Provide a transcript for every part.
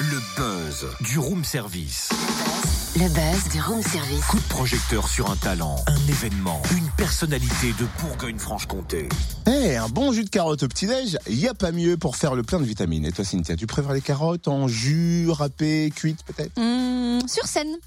Le buzz du room service. Le buzz du room service. Coup de projecteur sur un talent, un événement, une personnalité de Bourgogne-Franche-Comté. Eh, un bon jus de carotte au petit-déj, il n'y a pas mieux pour faire le plein de vitamines. Et toi, Cynthia, tu préfères les carottes en jus, râpé, cuite peut-être? Hum, sur scène.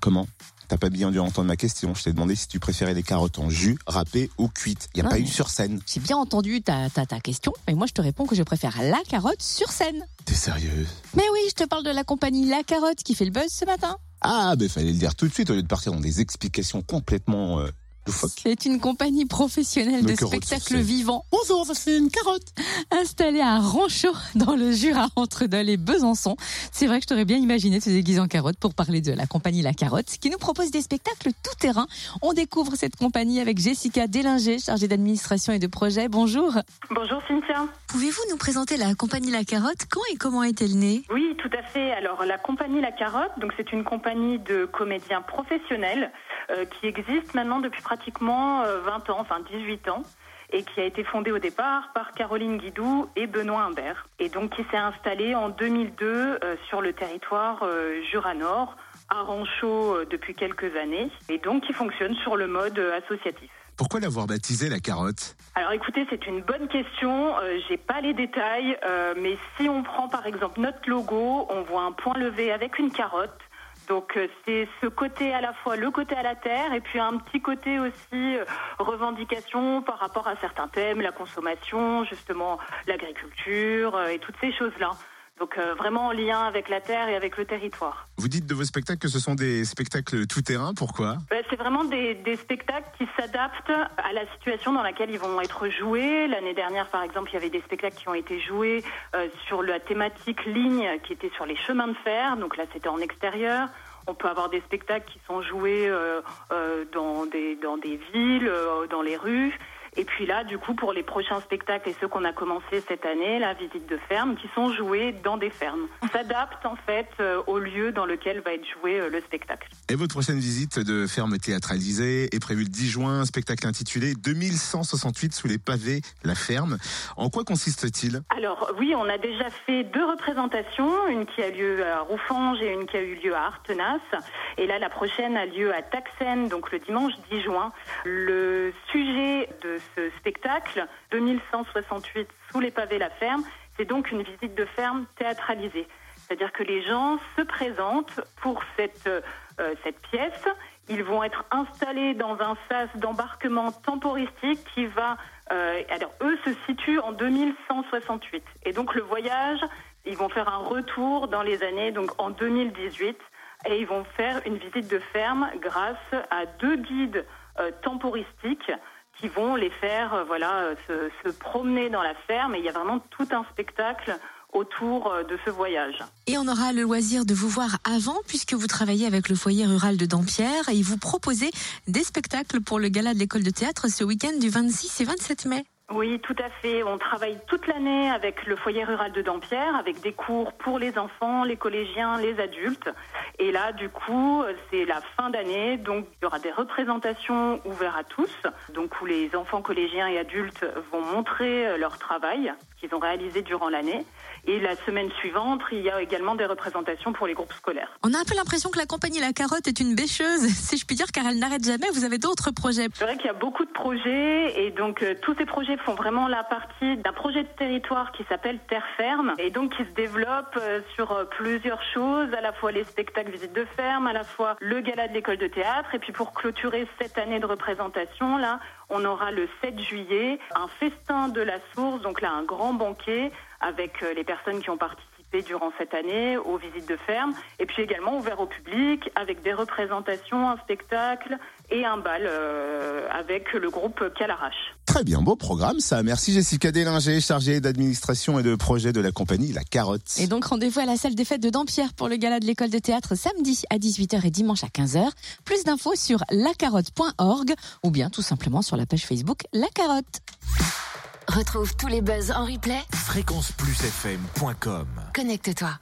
Comment? T'as pas bien dû entendre ma question. Je t'ai demandé si tu préférais les carottes en jus, râpé ou cuite. Il n'y a Non, pas mais- eu sur scène. J'ai bien entendu ta, ta, ta question, mais moi je te réponds que je préfère la carotte sur scène. T'es sérieuse? Mais oui, je te parle de la compagnie La Carotte qui fait le buzz ce matin. Ah, ben fallait le dire tout de suite au lieu de partir dans des explications complètement euh. C'est une compagnie professionnelle Le de spectacles vivants Bonjour, ça c'est une carotte. installée à Ranchaud dans le Jura entre Dole et Besançon. C'est vrai que je t'aurais bien imaginé te déguiser en carotte pour parler de la compagnie La Carotte qui nous propose des spectacles tout terrain. On découvre cette compagnie avec Jessica Délinger, chargée d'administration et de projet. Bonjour. Bonjour Cynthia. Pouvez-vous nous présenter la compagnie La Carotte? Quand et comment est-elle née? Oui, tout à fait. Alors la compagnie La Carotte, donc c'est une compagnie de comédiens professionnels qui existe maintenant depuis pratiquement euh, 20 ans, enfin 18 ans et qui a été fondée au départ par Caroline Guidou et Benoît Humbert. Et donc qui s'est installée en 2002 euh, sur le territoire euh, Jura Nord, à Ranchaud euh, depuis quelques années, et donc qui fonctionne sur le mode euh, associatif. Pourquoi l'avoir baptisé la carotte? Alors écoutez, c'est une bonne question. Euh, J'ai pas les détails, euh, mais si on prend par exemple notre logo, on voit un point levé avec une carotte. Donc euh, c'est ce côté à la fois le côté à la terre et puis un petit côté aussi euh, revendication par rapport à certains thèmes, la consommation, justement l'agriculture euh, et toutes ces choses-là. Donc euh, vraiment en lien avec la terre et avec le territoire. Vous dites de vos spectacles que ce sont des spectacles tout terrain. Pourquoi? Ben, C'est vraiment des, des spectacles qui s'adaptent à la situation dans laquelle ils vont être joués. L'année dernière, par exemple, il y avait des spectacles qui ont été joués euh, sur la thématique ligne qui était sur les chemins de fer. Donc là, c'était en extérieur. On peut avoir des spectacles qui sont joués euh, euh, dans, des, dans des villes, euh, dans les rues. Et puis là, du coup, pour les prochains spectacles et ceux qu'on a commencé cette année, la visite de ferme, qui sont joués dans des fermes. On s'adapte en fait euh, au lieu dans lequel va être joué euh, le spectacle. Et votre prochaine visite de ferme théâtralisée est prévue le 10 juin, un spectacle intitulé 2168 sous les pavés, la ferme. En quoi consiste-t-il? Alors oui, on a déjà fait deux représentations, une qui a lieu à Roufange et une qui a eu lieu à Artenas. Et là, la prochaine a lieu à Taxen, donc le dimanche 10 juin. Le sujet de ce spectacle, 2168 sous les pavés la ferme, c'est donc une visite de ferme théâtralisée. C'est-à-dire que les gens se présentent pour cette, euh, pièce. Ils vont être installés dans un sas d'embarquement temporistique qui va... euh, alors, eux se situent en 2168. Et donc, le voyage, ils vont faire un retour dans les années, donc en 2018. Et ils vont faire une visite de ferme grâce à deux guides euh, temporistiques qui vont les faire euh, voilà, euh, se, promener dans la ferme. Et il y a vraiment tout un spectacle autour euh, de ce voyage. Et on aura le loisir de vous voir avant, puisque vous travaillez avec le foyer rural de Dampierre et vous proposez des spectacles pour le gala de l'école de théâtre ce week-end du 26 et 27 mai. Oui, tout à fait. On travaille toute l'année avec le foyer rural de Dampierre, avec des cours pour les enfants, les collégiens, les adultes. Et là, du coup, c'est la fin d'année, donc il y aura des représentations ouvertes à tous, donc où les enfants collégiens et adultes vont montrer euh, leur travail qu'ils ont réalisé durant l'année. Et la semaine suivante, il y a également des représentations pour les groupes scolaires. On a un peu l'impression que la compagnie La Carotte est une bêcheuse, si je puis dire, car elle n'arrête jamais. Vous avez d'autres projets? C'est vrai qu'il y a beaucoup de projets et donc euh, tous ces projets font vraiment la partie d'un projet de territoire qui s'appelle Terre Ferme et donc qui se développe euh, sur euh, plusieurs choses, à la fois les spectacles visites de ferme, à la fois le gala de l'école de théâtre et puis pour clôturer cette année de représentation là, on aura le 7 juillet un festin de la source, donc là un grand banquet avec euh, les personnes qui ont participé durant cette année aux visites de ferme, et puis également ouvert au public avec des représentations, un spectacle et un bal euh, avec le groupe Calarache. Très bien, beau programme ça. Merci Jessica Délinger, chargée d'administration et de projet de la compagnie La Carotte. Et donc rendez-vous à la salle des fêtes de Dampierre pour le gala de l'école de théâtre samedi à 18h et dimanche à 15h. Plus d'infos sur lacarotte.org ou bien tout simplement sur la page Facebook La Carotte. Retrouve tous les buzz en replay. Fréquenceplusfm.com Connecte-toi.